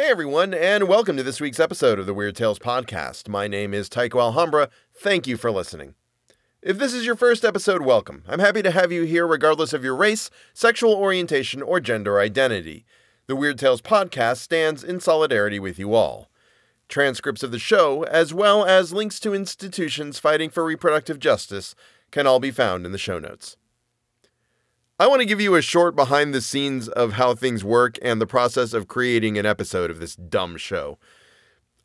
Hey everyone, and welcome to this week's episode of the Weird Tales Podcast. My name is Tycho Alhambra. Thank you for listening. If this is your first episode, welcome. I'm happy to have you here regardless of your race, sexual orientation, or gender identity. The Weird Tales Podcast stands in solidarity with you all. Transcripts of the show, as well as links to institutions fighting for reproductive justice, can all be found in the show notes. I want to give you a short behind the scenes of how things work and the process of creating an episode of this dumb show.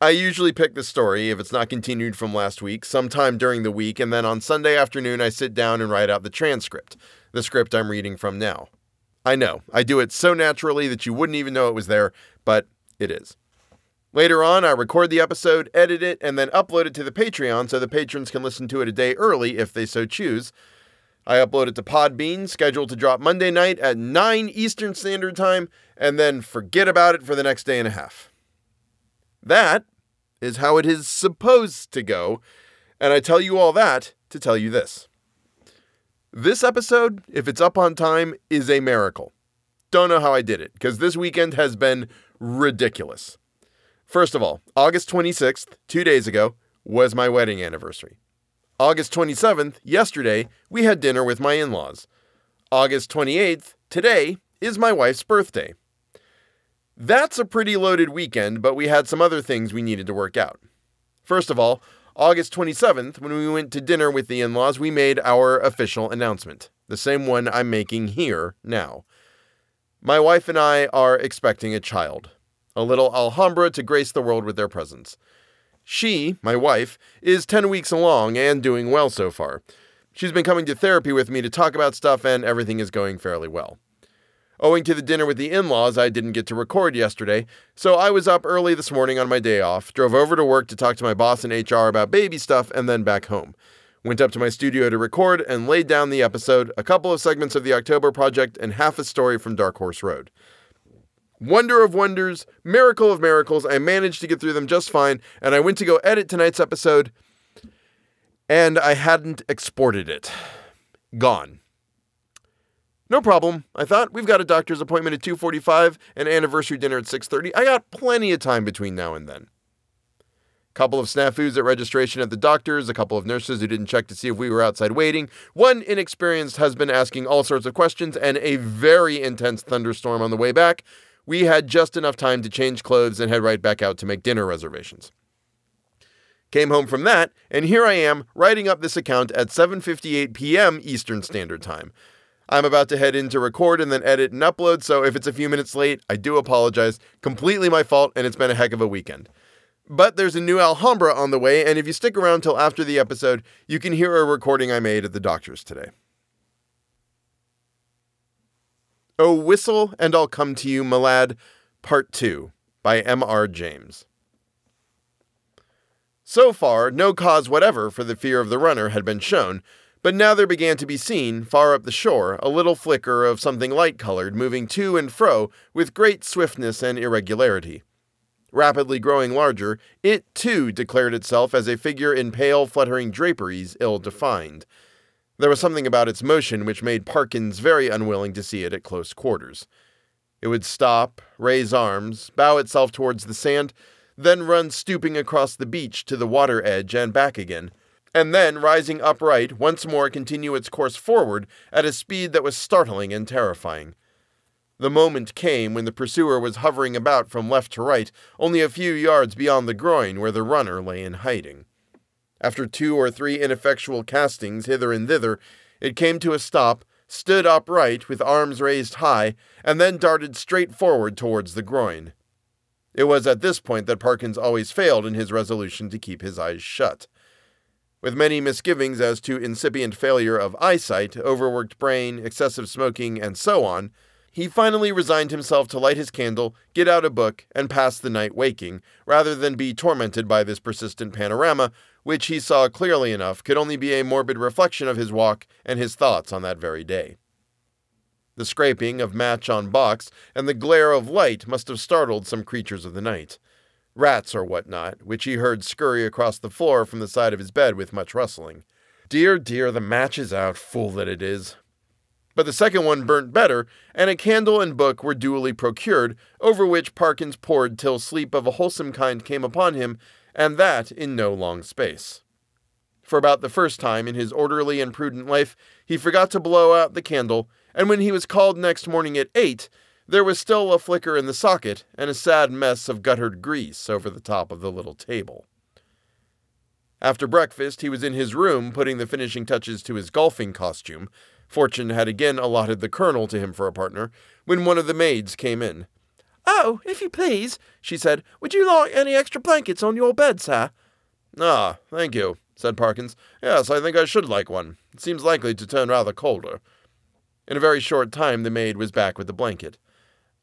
I usually pick the story, if it's not continued from last week, sometime during the week, and then on Sunday afternoon I sit down and write out the transcript, the script I'm reading from now. I know, I do it so naturally that you wouldn't even know it was there, but it is. Later on, I record the episode, edit it, and then upload it to the Patreon so the patrons can listen to it a day early if they so choose. I upload it to Podbean, scheduled to drop Monday night at 9 Eastern Standard Time, and then forget about it for the next day and a half. That is how it is supposed to go, and I tell you all that to tell you this. This episode, if it's up on time, is a miracle. Don't know how I did it, because this weekend has been ridiculous. First of all, August 26th, two days ago, was my wedding anniversary. August 27th, yesterday, we had dinner with my in laws. August 28th, today, is my wife's birthday. That's a pretty loaded weekend, but we had some other things we needed to work out. First of all, August 27th, when we went to dinner with the in laws, we made our official announcement, the same one I'm making here now. My wife and I are expecting a child, a little Alhambra to grace the world with their presence. She, my wife, is 10 weeks along and doing well so far. She's been coming to therapy with me to talk about stuff, and everything is going fairly well. Owing to the dinner with the in laws, I didn't get to record yesterday, so I was up early this morning on my day off, drove over to work to talk to my boss in HR about baby stuff, and then back home. Went up to my studio to record and laid down the episode, a couple of segments of the October Project, and half a story from Dark Horse Road. Wonder of wonders, miracle of miracles, I managed to get through them just fine, and I went to go edit tonight's episode, and I hadn't exported it. Gone. No problem. I thought we've got a doctor's appointment at 2:45 and anniversary dinner at 6:30. I got plenty of time between now and then. Couple of snafus at registration at the doctor's, a couple of nurses who didn't check to see if we were outside waiting, one inexperienced husband asking all sorts of questions, and a very intense thunderstorm on the way back we had just enough time to change clothes and head right back out to make dinner reservations. Came home from that, and here I am writing up this account at 7:58 p.m. Eastern Standard Time. I'm about to head in to record and then edit and upload, so if it's a few minutes late, I do apologize. Completely my fault, and it's been a heck of a weekend. But there's a new Alhambra on the way, and if you stick around till after the episode, you can hear a recording I made at the doctor's today. Oh, Whistle and I'll Come to You, My Lad, Part 2 by M.R. James. So far, no cause whatever for the fear of the runner had been shown, but now there began to be seen, far up the shore, a little flicker of something light colored moving to and fro with great swiftness and irregularity. Rapidly growing larger, it too declared itself as a figure in pale, fluttering draperies ill defined. There was something about its motion which made Parkins very unwilling to see it at close quarters. It would stop, raise arms, bow itself towards the sand, then run stooping across the beach to the water edge and back again, and then, rising upright, once more continue its course forward at a speed that was startling and terrifying. The moment came when the pursuer was hovering about from left to right, only a few yards beyond the groin where the runner lay in hiding. After two or three ineffectual castings hither and thither, it came to a stop, stood upright with arms raised high, and then darted straight forward towards the groin. It was at this point that Parkins always failed in his resolution to keep his eyes shut. With many misgivings as to incipient failure of eyesight, overworked brain, excessive smoking, and so on, he finally resigned himself to light his candle, get out a book, and pass the night waking, rather than be tormented by this persistent panorama, which he saw clearly enough could only be a morbid reflection of his walk and his thoughts on that very day. The scraping of match on box and the glare of light must have startled some creatures of the night. Rats or what not, which he heard scurry across the floor from the side of his bed with much rustling. Dear, dear, the match is out, fool that it is. But the second one burnt better, and a candle and book were duly procured, over which Parkins pored till sleep of a wholesome kind came upon him, and that in no long space. For about the first time in his orderly and prudent life, he forgot to blow out the candle, and when he was called next morning at eight, there was still a flicker in the socket and a sad mess of guttered grease over the top of the little table. After breakfast, he was in his room putting the finishing touches to his golfing costume. Fortune had again allotted the colonel to him for a partner, when one of the maids came in. Oh, if you please, she said, would you like any extra blankets on your bed, sir? Ah, thank you, said Parkins. Yes, I think I should like one. It seems likely to turn rather colder. In a very short time, the maid was back with the blanket.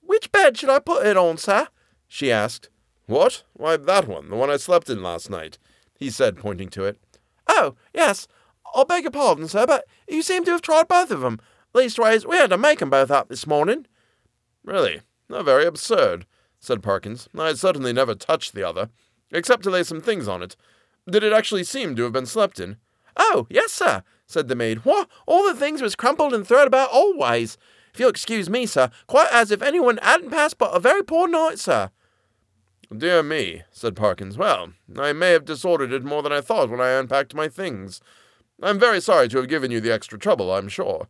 Which bed should I put it on, sir? she asked. What? Why, that one, the one I slept in last night he said, pointing to it. Oh, yes. I beg your pardon, sir, but you seem to have tried both of them. Leastways, we had to make 'em both up this morning. Really? Very absurd, said Parkins. I certainly never touched the other, except to lay some things on it. Did it actually seem to have been slept in? Oh, yes, sir, said the maid. What? All the things was crumpled and thrown about always. If you'll excuse me, sir, quite as if anyone hadn't passed but a very poor night, sir. Dear me, said Parkins. Well, I may have disordered it more than I thought when I unpacked my things. I'm very sorry to have given you the extra trouble, I'm sure.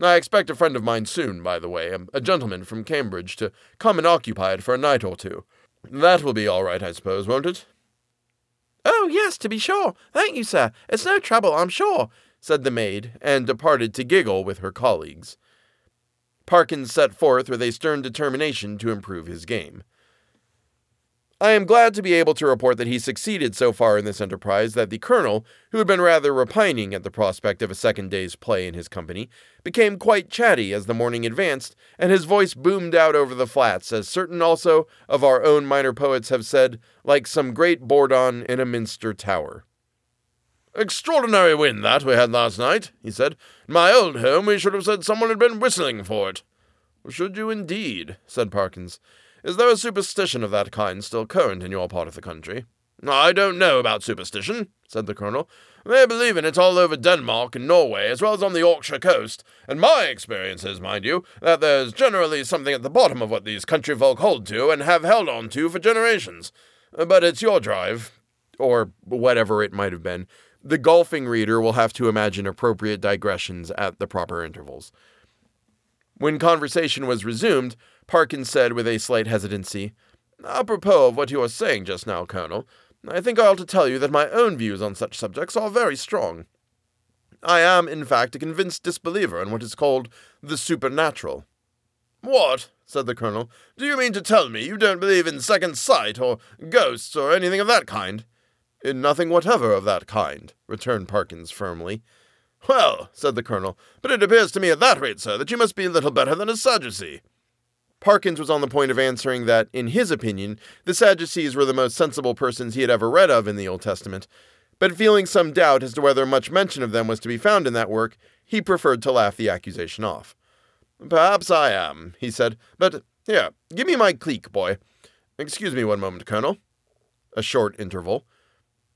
I expect a friend of mine soon, by the way, a gentleman from Cambridge, to come and occupy it for a night or two. That will be all right, I suppose, won't it? Oh, yes, to be sure. Thank you, sir. It's no trouble, I'm sure, said the maid, and departed to giggle with her colleagues. Parkins set forth with a stern determination to improve his game. I am glad to be able to report that he succeeded so far in this enterprise that the colonel, who had been rather repining at the prospect of a second day's play in his company, became quite chatty as the morning advanced, and his voice boomed out over the flats, as certain also of our own minor poets have said, like some great bourdon in a minster tower. Extraordinary wind that we had last night, he said. In my old home we should have said someone had been whistling for it. Should you indeed? said Parkins. Is there a superstition of that kind still current in your part of the country? I don't know about superstition, said the colonel. They believe in it all over Denmark and Norway, as well as on the Yorkshire coast. And my experience is, mind you, that there's generally something at the bottom of what these country folk hold to and have held on to for generations. But it's your drive, or whatever it might have been. The golfing reader will have to imagine appropriate digressions at the proper intervals. When conversation was resumed, Parkins said with a slight hesitancy, Apropos of what you were saying just now, Colonel, I think I ought to tell you that my own views on such subjects are very strong. I am, in fact, a convinced disbeliever in what is called the supernatural. What? said the colonel. Do you mean to tell me you don't believe in second sight, or ghosts, or anything of that kind? In nothing whatever of that kind, returned Parkins firmly. Well, said the colonel, but it appears to me at that rate, sir, that you must be a little better than a Sadducee. Parkins was on the point of answering that, in his opinion, the Sadducees were the most sensible persons he had ever read of in the Old Testament, but feeling some doubt as to whether much mention of them was to be found in that work, he preferred to laugh the accusation off. Perhaps I am, he said, but here, give me my cleek, boy. Excuse me one moment, Colonel. A short interval.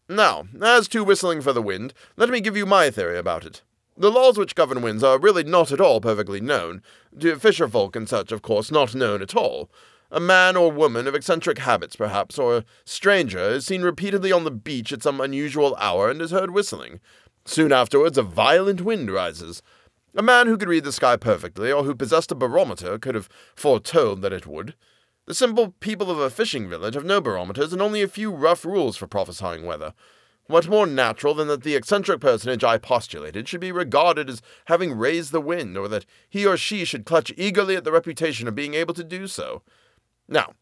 Now, as to whistling for the wind, let me give you my theory about it. The laws which govern winds are really not at all perfectly known. To fisherfolk and such, of course, not known at all. A man or woman of eccentric habits, perhaps, or a stranger, is seen repeatedly on the beach at some unusual hour and is heard whistling. Soon afterwards, a violent wind rises. A man who could read the sky perfectly, or who possessed a barometer, could have foretold that it would. The simple people of a fishing village have no barometers and only a few rough rules for prophesying weather. What more natural than that the eccentric personage I postulated should be regarded as having raised the wind, or that he or she should clutch eagerly at the reputation of being able to do so? Now,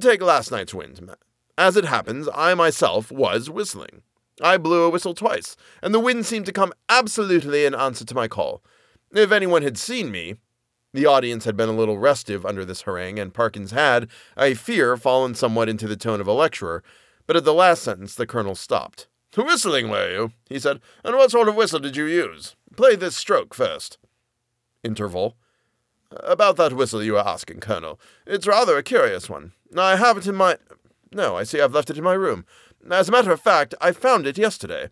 take last night's wind. As it happens, I myself was whistling. I blew a whistle twice, and the wind seemed to come absolutely in answer to my call. If anyone had seen me, the audience had been a little restive under this harangue, and Parkins had, I fear, fallen somewhat into the tone of a lecturer, but at the last sentence the colonel stopped. Whistling, were you? he said. And what sort of whistle did you use? Play this stroke first. Interval. About that whistle you were asking, Colonel. It's rather a curious one. I have it in my. No, I see I've left it in my room. As a matter of fact, I found it yesterday.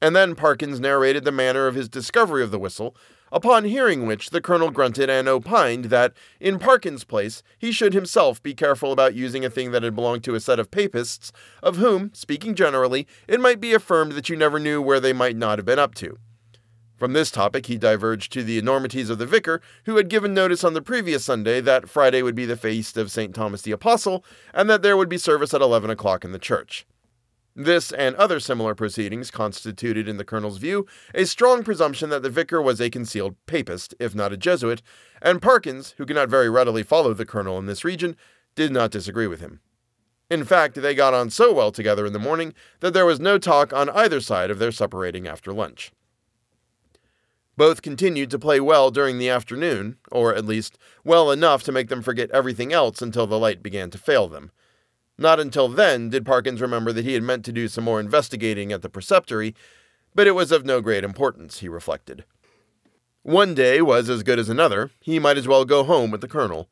And then Parkins narrated the manner of his discovery of the whistle, upon hearing which the colonel grunted and opined that, in Parkins' place, he should himself be careful about using a thing that had belonged to a set of papists, of whom, speaking generally, it might be affirmed that you never knew where they might not have been up to. From this topic, he diverged to the enormities of the vicar, who had given notice on the previous Sunday that Friday would be the feast of St. Thomas the Apostle, and that there would be service at 11 o'clock in the church. This and other similar proceedings constituted, in the colonel's view, a strong presumption that the vicar was a concealed papist, if not a Jesuit, and Parkins, who could not very readily follow the colonel in this region, did not disagree with him. In fact, they got on so well together in the morning that there was no talk on either side of their separating after lunch. Both continued to play well during the afternoon, or at least well enough to make them forget everything else until the light began to fail them. Not until then did Parkins remember that he had meant to do some more investigating at the preceptory, but it was of no great importance, he reflected. One day was as good as another, he might as well go home with the colonel.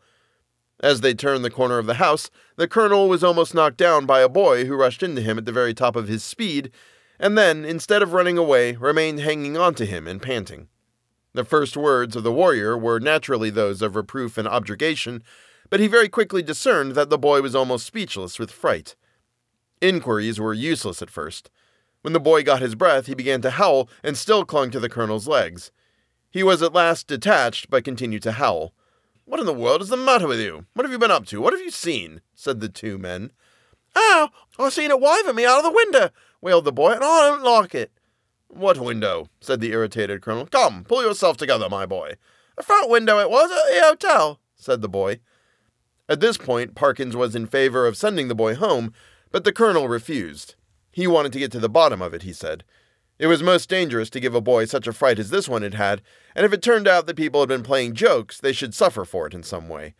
As they turned the corner of the house, the colonel was almost knocked down by a boy who rushed into him at the very top of his speed, and then, instead of running away, remained hanging on to him and panting. The first words of the warrior were naturally those of reproof and objurgation, but he very quickly discerned that the boy was almost speechless with fright. Inquiries were useless at first. When the boy got his breath, he began to howl and still clung to the colonel's legs. He was at last detached, but continued to howl. What in the world is the matter with you? What have you been up to? What have you seen? said the two men. Ow! I seen it wave at me out of the window, wailed the boy, and I don't like it. What window? said the irritated colonel. Come, pull yourself together, my boy. The front window it was at the hotel, said the boy. At this point, Parkins was in favor of sending the boy home, but the colonel refused. He wanted to get to the bottom of it, he said. It was most dangerous to give a boy such a fright as this one had had, and if it turned out that people had been playing jokes, they should suffer for it in some way.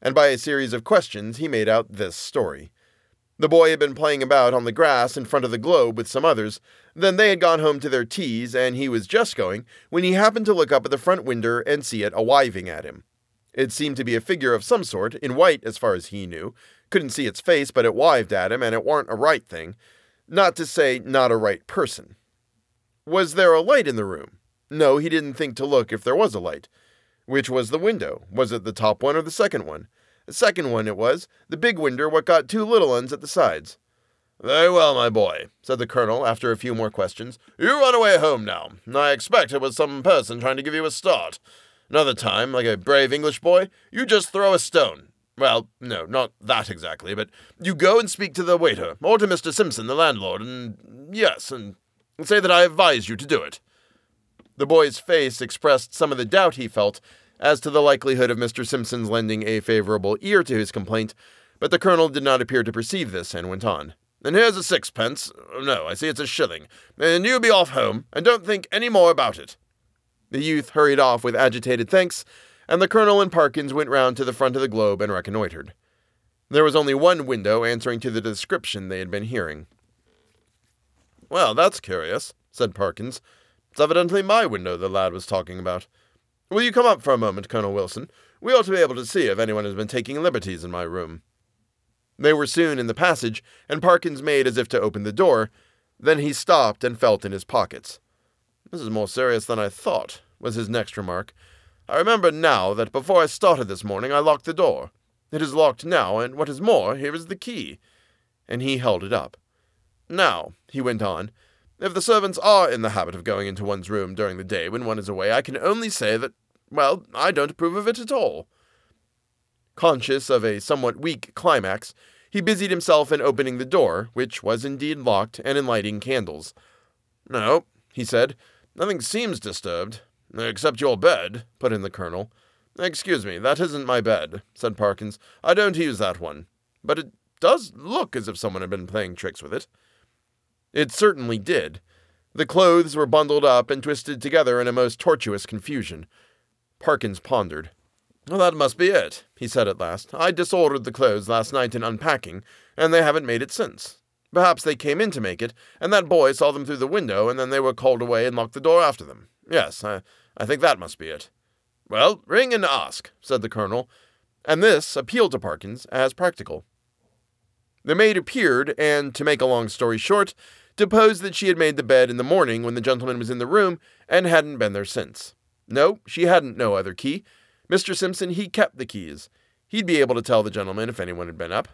And by a series of questions, he made out this story. The boy had been playing about on the grass in front of the globe with some others. Then they had gone home to their teas, and he was just going when he happened to look up at the front window and see it a wiving at him. It seemed to be a figure of some sort, in white as far as he knew. Couldn't see its face, but it wived at him, and it warn't a right thing. Not to say not a right person. Was there a light in the room? No, he didn't think to look if there was a light. Which was the window? Was it the top one or the second one? The second one it was, the big window what got two little ones at the sides. Very well, my boy, said the colonel after a few more questions. You run away home now. I expect it was some person trying to give you a start. Another time, like a brave English boy, you just throw a stone. Well, no, not that exactly, but you go and speak to the waiter, or to Mr. Simpson, the landlord, and yes, and say that I advise you to do it. The boy's face expressed some of the doubt he felt as to the likelihood of Mr. Simpson's lending a favorable ear to his complaint, but the colonel did not appear to perceive this and went on. And here's a sixpence. No, I see it's a shilling. And you be off home, and don't think any more about it. The youth hurried off with agitated thanks, and the colonel and Parkins went round to the front of the globe and reconnoitered. There was only one window answering to the description they had been hearing. Well, that's curious, said Parkins. It's evidently my window the lad was talking about. Will you come up for a moment, Colonel Wilson? We ought to be able to see if anyone has been taking liberties in my room. They were soon in the passage, and Parkins made as if to open the door. Then he stopped and felt in his pockets. This is more serious than I thought, was his next remark. I remember now that before I started this morning I locked the door. It is locked now, and what is more, here is the key. And he held it up. Now, he went on, if the servants are in the habit of going into one's room during the day when one is away, I can only say that, well, I don't approve of it at all. Conscious of a somewhat weak climax, he busied himself in opening the door, which was indeed locked, and in lighting candles. No, he said, nothing seems disturbed. Except your bed, put in the colonel. Excuse me, that isn't my bed, said Parkins. I don't use that one. But it does look as if someone had been playing tricks with it. It certainly did. The clothes were bundled up and twisted together in a most tortuous confusion. Parkins pondered. Well, that must be it, he said at last. I disordered the clothes last night in unpacking, and they haven't made it since. Perhaps they came in to make it, and that boy saw them through the window, and then they were called away and locked the door after them. Yes, I, I think that must be it. Well, ring and ask, said the colonel, and this appealed to Parkins as practical. The maid appeared, and, to make a long story short, deposed that she had made the bed in the morning when the gentleman was in the room and hadn't been there since. No, she hadn't no other key. Mr. Simpson, he kept the keys. He'd be able to tell the gentleman if anyone had been up.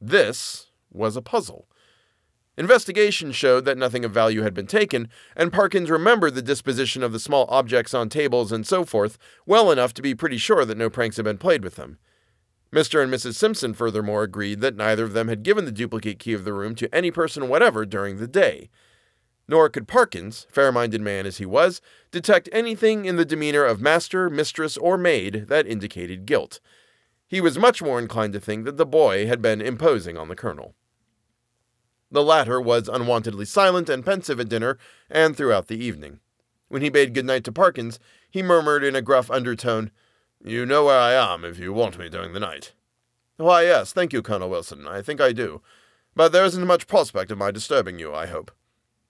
This was a puzzle. Investigation showed that nothing of value had been taken, and Parkins remembered the disposition of the small objects on tables and so forth well enough to be pretty sure that no pranks had been played with them. Mr. and Mrs. Simpson furthermore agreed that neither of them had given the duplicate key of the room to any person whatever during the day. Nor could Parkins, fair minded man as he was, detect anything in the demeanor of master, mistress, or maid that indicated guilt. He was much more inclined to think that the boy had been imposing on the colonel. The latter was unwontedly silent and pensive at dinner and throughout the evening. When he bade good night to Parkins, he murmured in a gruff undertone, You know where I am if you want me during the night. Why, yes, thank you, Colonel Wilson. I think I do. But there isn't much prospect of my disturbing you, I hope.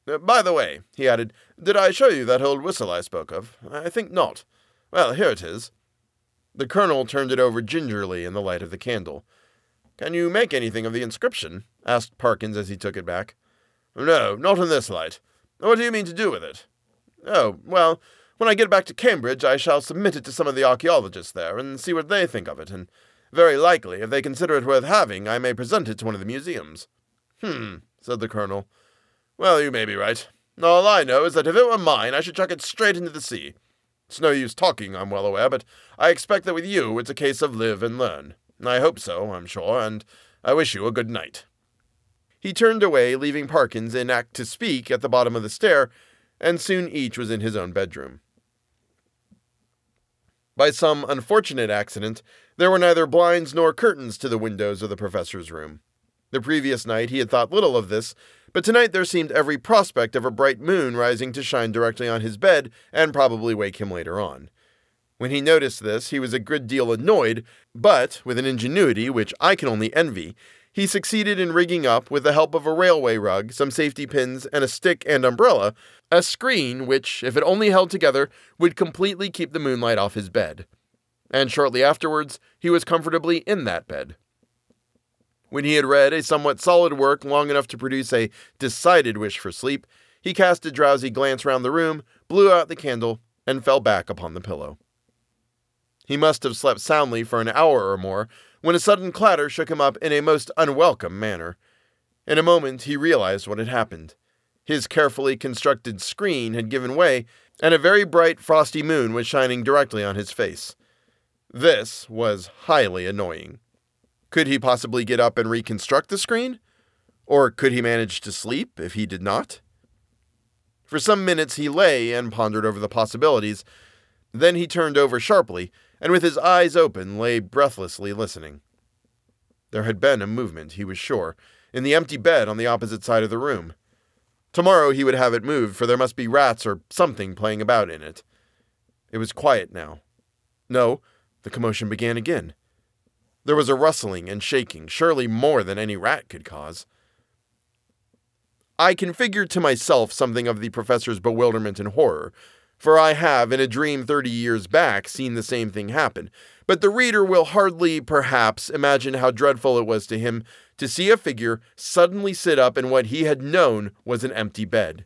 Uh, by the way, he added, did I show you that old whistle I spoke of? I think not. Well, here it is. The colonel turned it over gingerly in the light of the candle. Can you make anything of the inscription? asked Parkins as he took it back. No, not in this light. What do you mean to do with it? Oh, well, when I get back to Cambridge, I shall submit it to some of the archaeologists there and see what they think of it, and very likely, if they consider it worth having, I may present it to one of the museums. Hmm, said the colonel. Well, you may be right. All I know is that if it were mine, I should chuck it straight into the sea. It's no use talking, I'm well aware, but I expect that with you it's a case of live and learn. I hope so, I'm sure, and I wish you a good night. He turned away, leaving Parkins in act to speak at the bottom of the stair, and soon each was in his own bedroom. By some unfortunate accident, there were neither blinds nor curtains to the windows of the professor's room. The previous night he had thought little of this, but tonight there seemed every prospect of a bright moon rising to shine directly on his bed and probably wake him later on. When he noticed this, he was a good deal annoyed, but, with an ingenuity which I can only envy, he succeeded in rigging up, with the help of a railway rug, some safety pins, and a stick and umbrella, a screen which, if it only held together, would completely keep the moonlight off his bed. And shortly afterwards, he was comfortably in that bed. When he had read a somewhat solid work long enough to produce a decided wish for sleep, he cast a drowsy glance round the room, blew out the candle, and fell back upon the pillow. He must have slept soundly for an hour or more when a sudden clatter shook him up in a most unwelcome manner. In a moment he realized what had happened. His carefully constructed screen had given way, and a very bright frosty moon was shining directly on his face. This was highly annoying. Could he possibly get up and reconstruct the screen? Or could he manage to sleep if he did not? For some minutes he lay and pondered over the possibilities. Then he turned over sharply and with his eyes open lay breathlessly listening. There had been a movement, he was sure, in the empty bed on the opposite side of the room. Tomorrow he would have it moved, for there must be rats or something playing about in it. It was quiet now. No, the commotion began again. There was a rustling and shaking, surely more than any rat could cause. I can figure to myself something of the professor's bewilderment and horror, for I have, in a dream thirty years back, seen the same thing happen. But the reader will hardly, perhaps, imagine how dreadful it was to him to see a figure suddenly sit up in what he had known was an empty bed.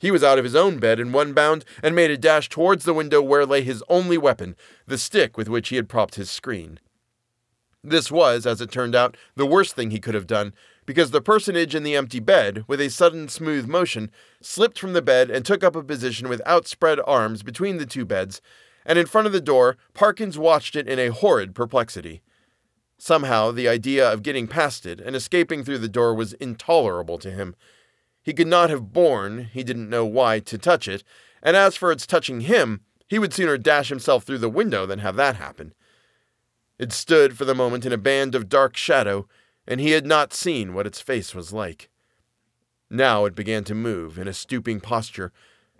He was out of his own bed in one bound and made a dash towards the window where lay his only weapon, the stick with which he had propped his screen. This was, as it turned out, the worst thing he could have done, because the personage in the empty bed, with a sudden smooth motion, slipped from the bed and took up a position with outspread arms between the two beds, and in front of the door, Parkins watched it in a horrid perplexity. Somehow, the idea of getting past it and escaping through the door was intolerable to him. He could not have borne, he didn't know why, to touch it, and as for its touching him, he would sooner dash himself through the window than have that happen. It stood for the moment in a band of dark shadow, and he had not seen what its face was like. Now it began to move in a stooping posture,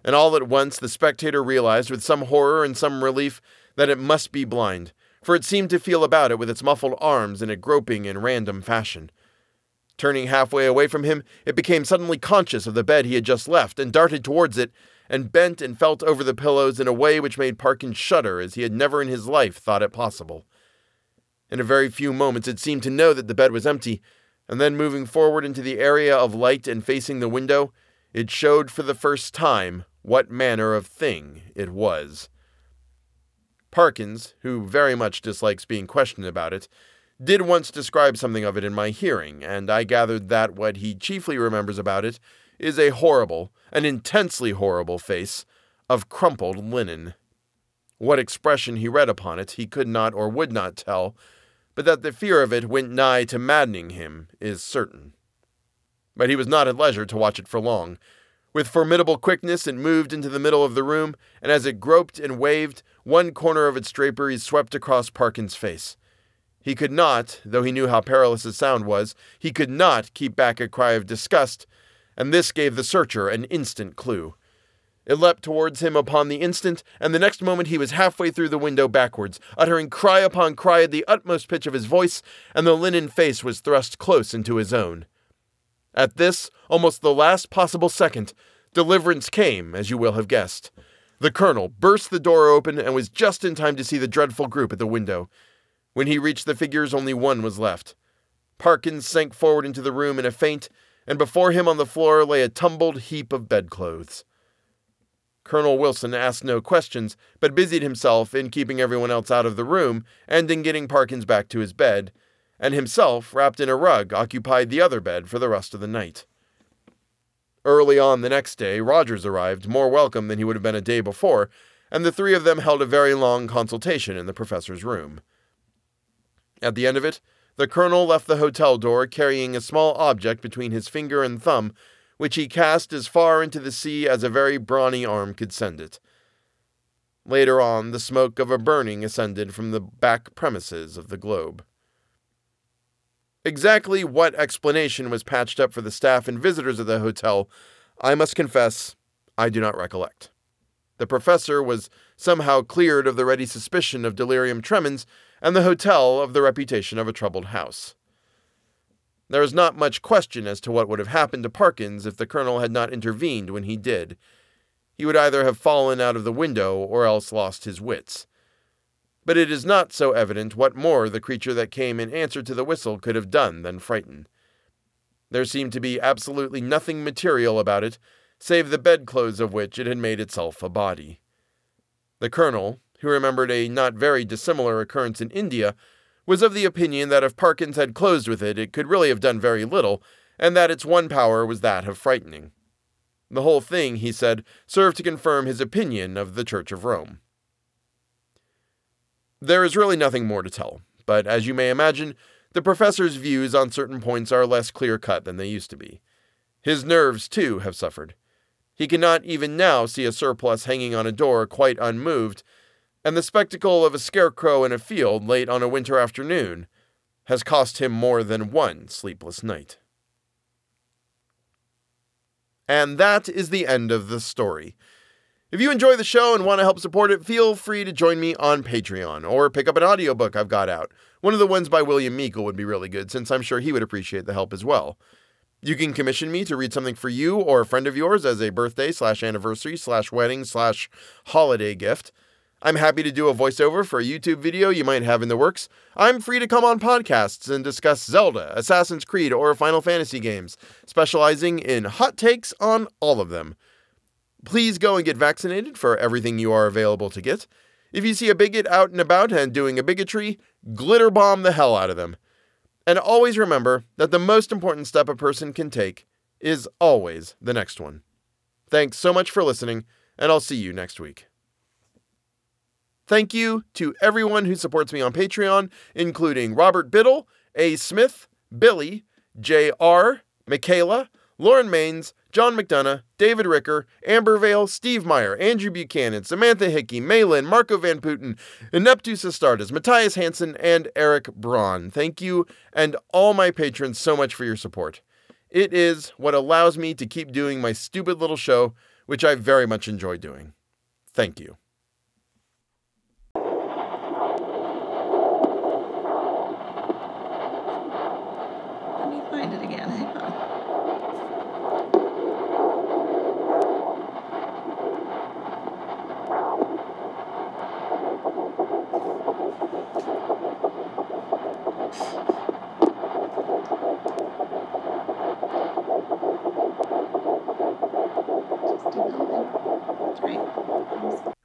and all at once the spectator realized with some horror and some relief that it must be blind, for it seemed to feel about it with its muffled arms in a groping and random fashion. Turning halfway away from him, it became suddenly conscious of the bed he had just left and darted towards it, and bent and felt over the pillows in a way which made Parkins shudder as he had never in his life thought it possible. In a very few moments, it seemed to know that the bed was empty, and then moving forward into the area of light and facing the window, it showed for the first time what manner of thing it was. Parkins, who very much dislikes being questioned about it, did once describe something of it in my hearing, and I gathered that what he chiefly remembers about it is a horrible, an intensely horrible face of crumpled linen. What expression he read upon it he could not or would not tell, but that the fear of it went nigh to maddening him is certain. But he was not at leisure to watch it for long. With formidable quickness, it moved into the middle of the room, and as it groped and waved, one corner of its draperies swept across Parkins' face. He could not, though he knew how perilous the sound was, he could not keep back a cry of disgust, and this gave the searcher an instant clue. It leapt towards him upon the instant, and the next moment he was halfway through the window backwards, uttering cry upon cry at the utmost pitch of his voice, and the linen face was thrust close into his own. At this, almost the last possible second, deliverance came, as you will have guessed. The colonel burst the door open and was just in time to see the dreadful group at the window. When he reached the figures, only one was left. Parkins sank forward into the room in a faint, and before him on the floor lay a tumbled heap of bedclothes. Colonel Wilson asked no questions, but busied himself in keeping everyone else out of the room and in getting Parkins back to his bed, and himself, wrapped in a rug, occupied the other bed for the rest of the night. Early on the next day, Rogers arrived, more welcome than he would have been a day before, and the three of them held a very long consultation in the professor's room. At the end of it, the colonel left the hotel door carrying a small object between his finger and thumb which he cast as far into the sea as a very brawny arm could send it. Later on, the smoke of a burning ascended from the back premises of the globe. Exactly what explanation was patched up for the staff and visitors of the hotel, I must confess, I do not recollect. The professor was somehow cleared of the ready suspicion of delirium tremens, and the hotel of the reputation of a troubled house. There is not much question as to what would have happened to Parkins if the colonel had not intervened when he did. He would either have fallen out of the window or else lost his wits. But it is not so evident what more the creature that came in answer to the whistle could have done than frighten. There seemed to be absolutely nothing material about it, save the bedclothes of which it had made itself a body. The colonel, who remembered a not very dissimilar occurrence in India, was of the opinion that if Parkins had closed with it, it could really have done very little, and that its one power was that of frightening. The whole thing, he said, served to confirm his opinion of the Church of Rome. There is really nothing more to tell, but as you may imagine, the professor's views on certain points are less clear cut than they used to be. His nerves, too, have suffered. He cannot even now see a surplice hanging on a door quite unmoved, and the spectacle of a scarecrow in a field late on a winter afternoon has cost him more than one sleepless night. And that is the end of the story. If you enjoy the show and want to help support it, feel free to join me on Patreon or pick up an audiobook I've got out. One of the ones by William Meikle would be really good, since I'm sure he would appreciate the help as well. You can commission me to read something for you or a friend of yours as a birthday slash anniversary slash wedding slash holiday gift. I'm happy to do a voiceover for a YouTube video you might have in the works. I'm free to come on podcasts and discuss Zelda, Assassin's Creed, or Final Fantasy games, specializing in hot takes on all of them. Please go and get vaccinated for everything you are available to get. If you see a bigot out and about and doing a bigotry, glitter bomb the hell out of them. And always remember that the most important step a person can take is always the next one. Thanks so much for listening, and I'll see you next week. Thank you to everyone who supports me on Patreon, including Robert Biddle, A. Smith, Billy, J.R., Michaela, Lauren Maines, John McDonough, David Ricker, Amber Vale, Steve Meyer, Andrew Buchanan, Samantha Hickey, Maylin, Marco Van Putten, Ineptus Astartes, Matthias Hansen, and Eric Braun. Thank you and all my patrons so much for your support. It is what allows me to keep doing my stupid little show, which I very much enjoy doing. Thank you.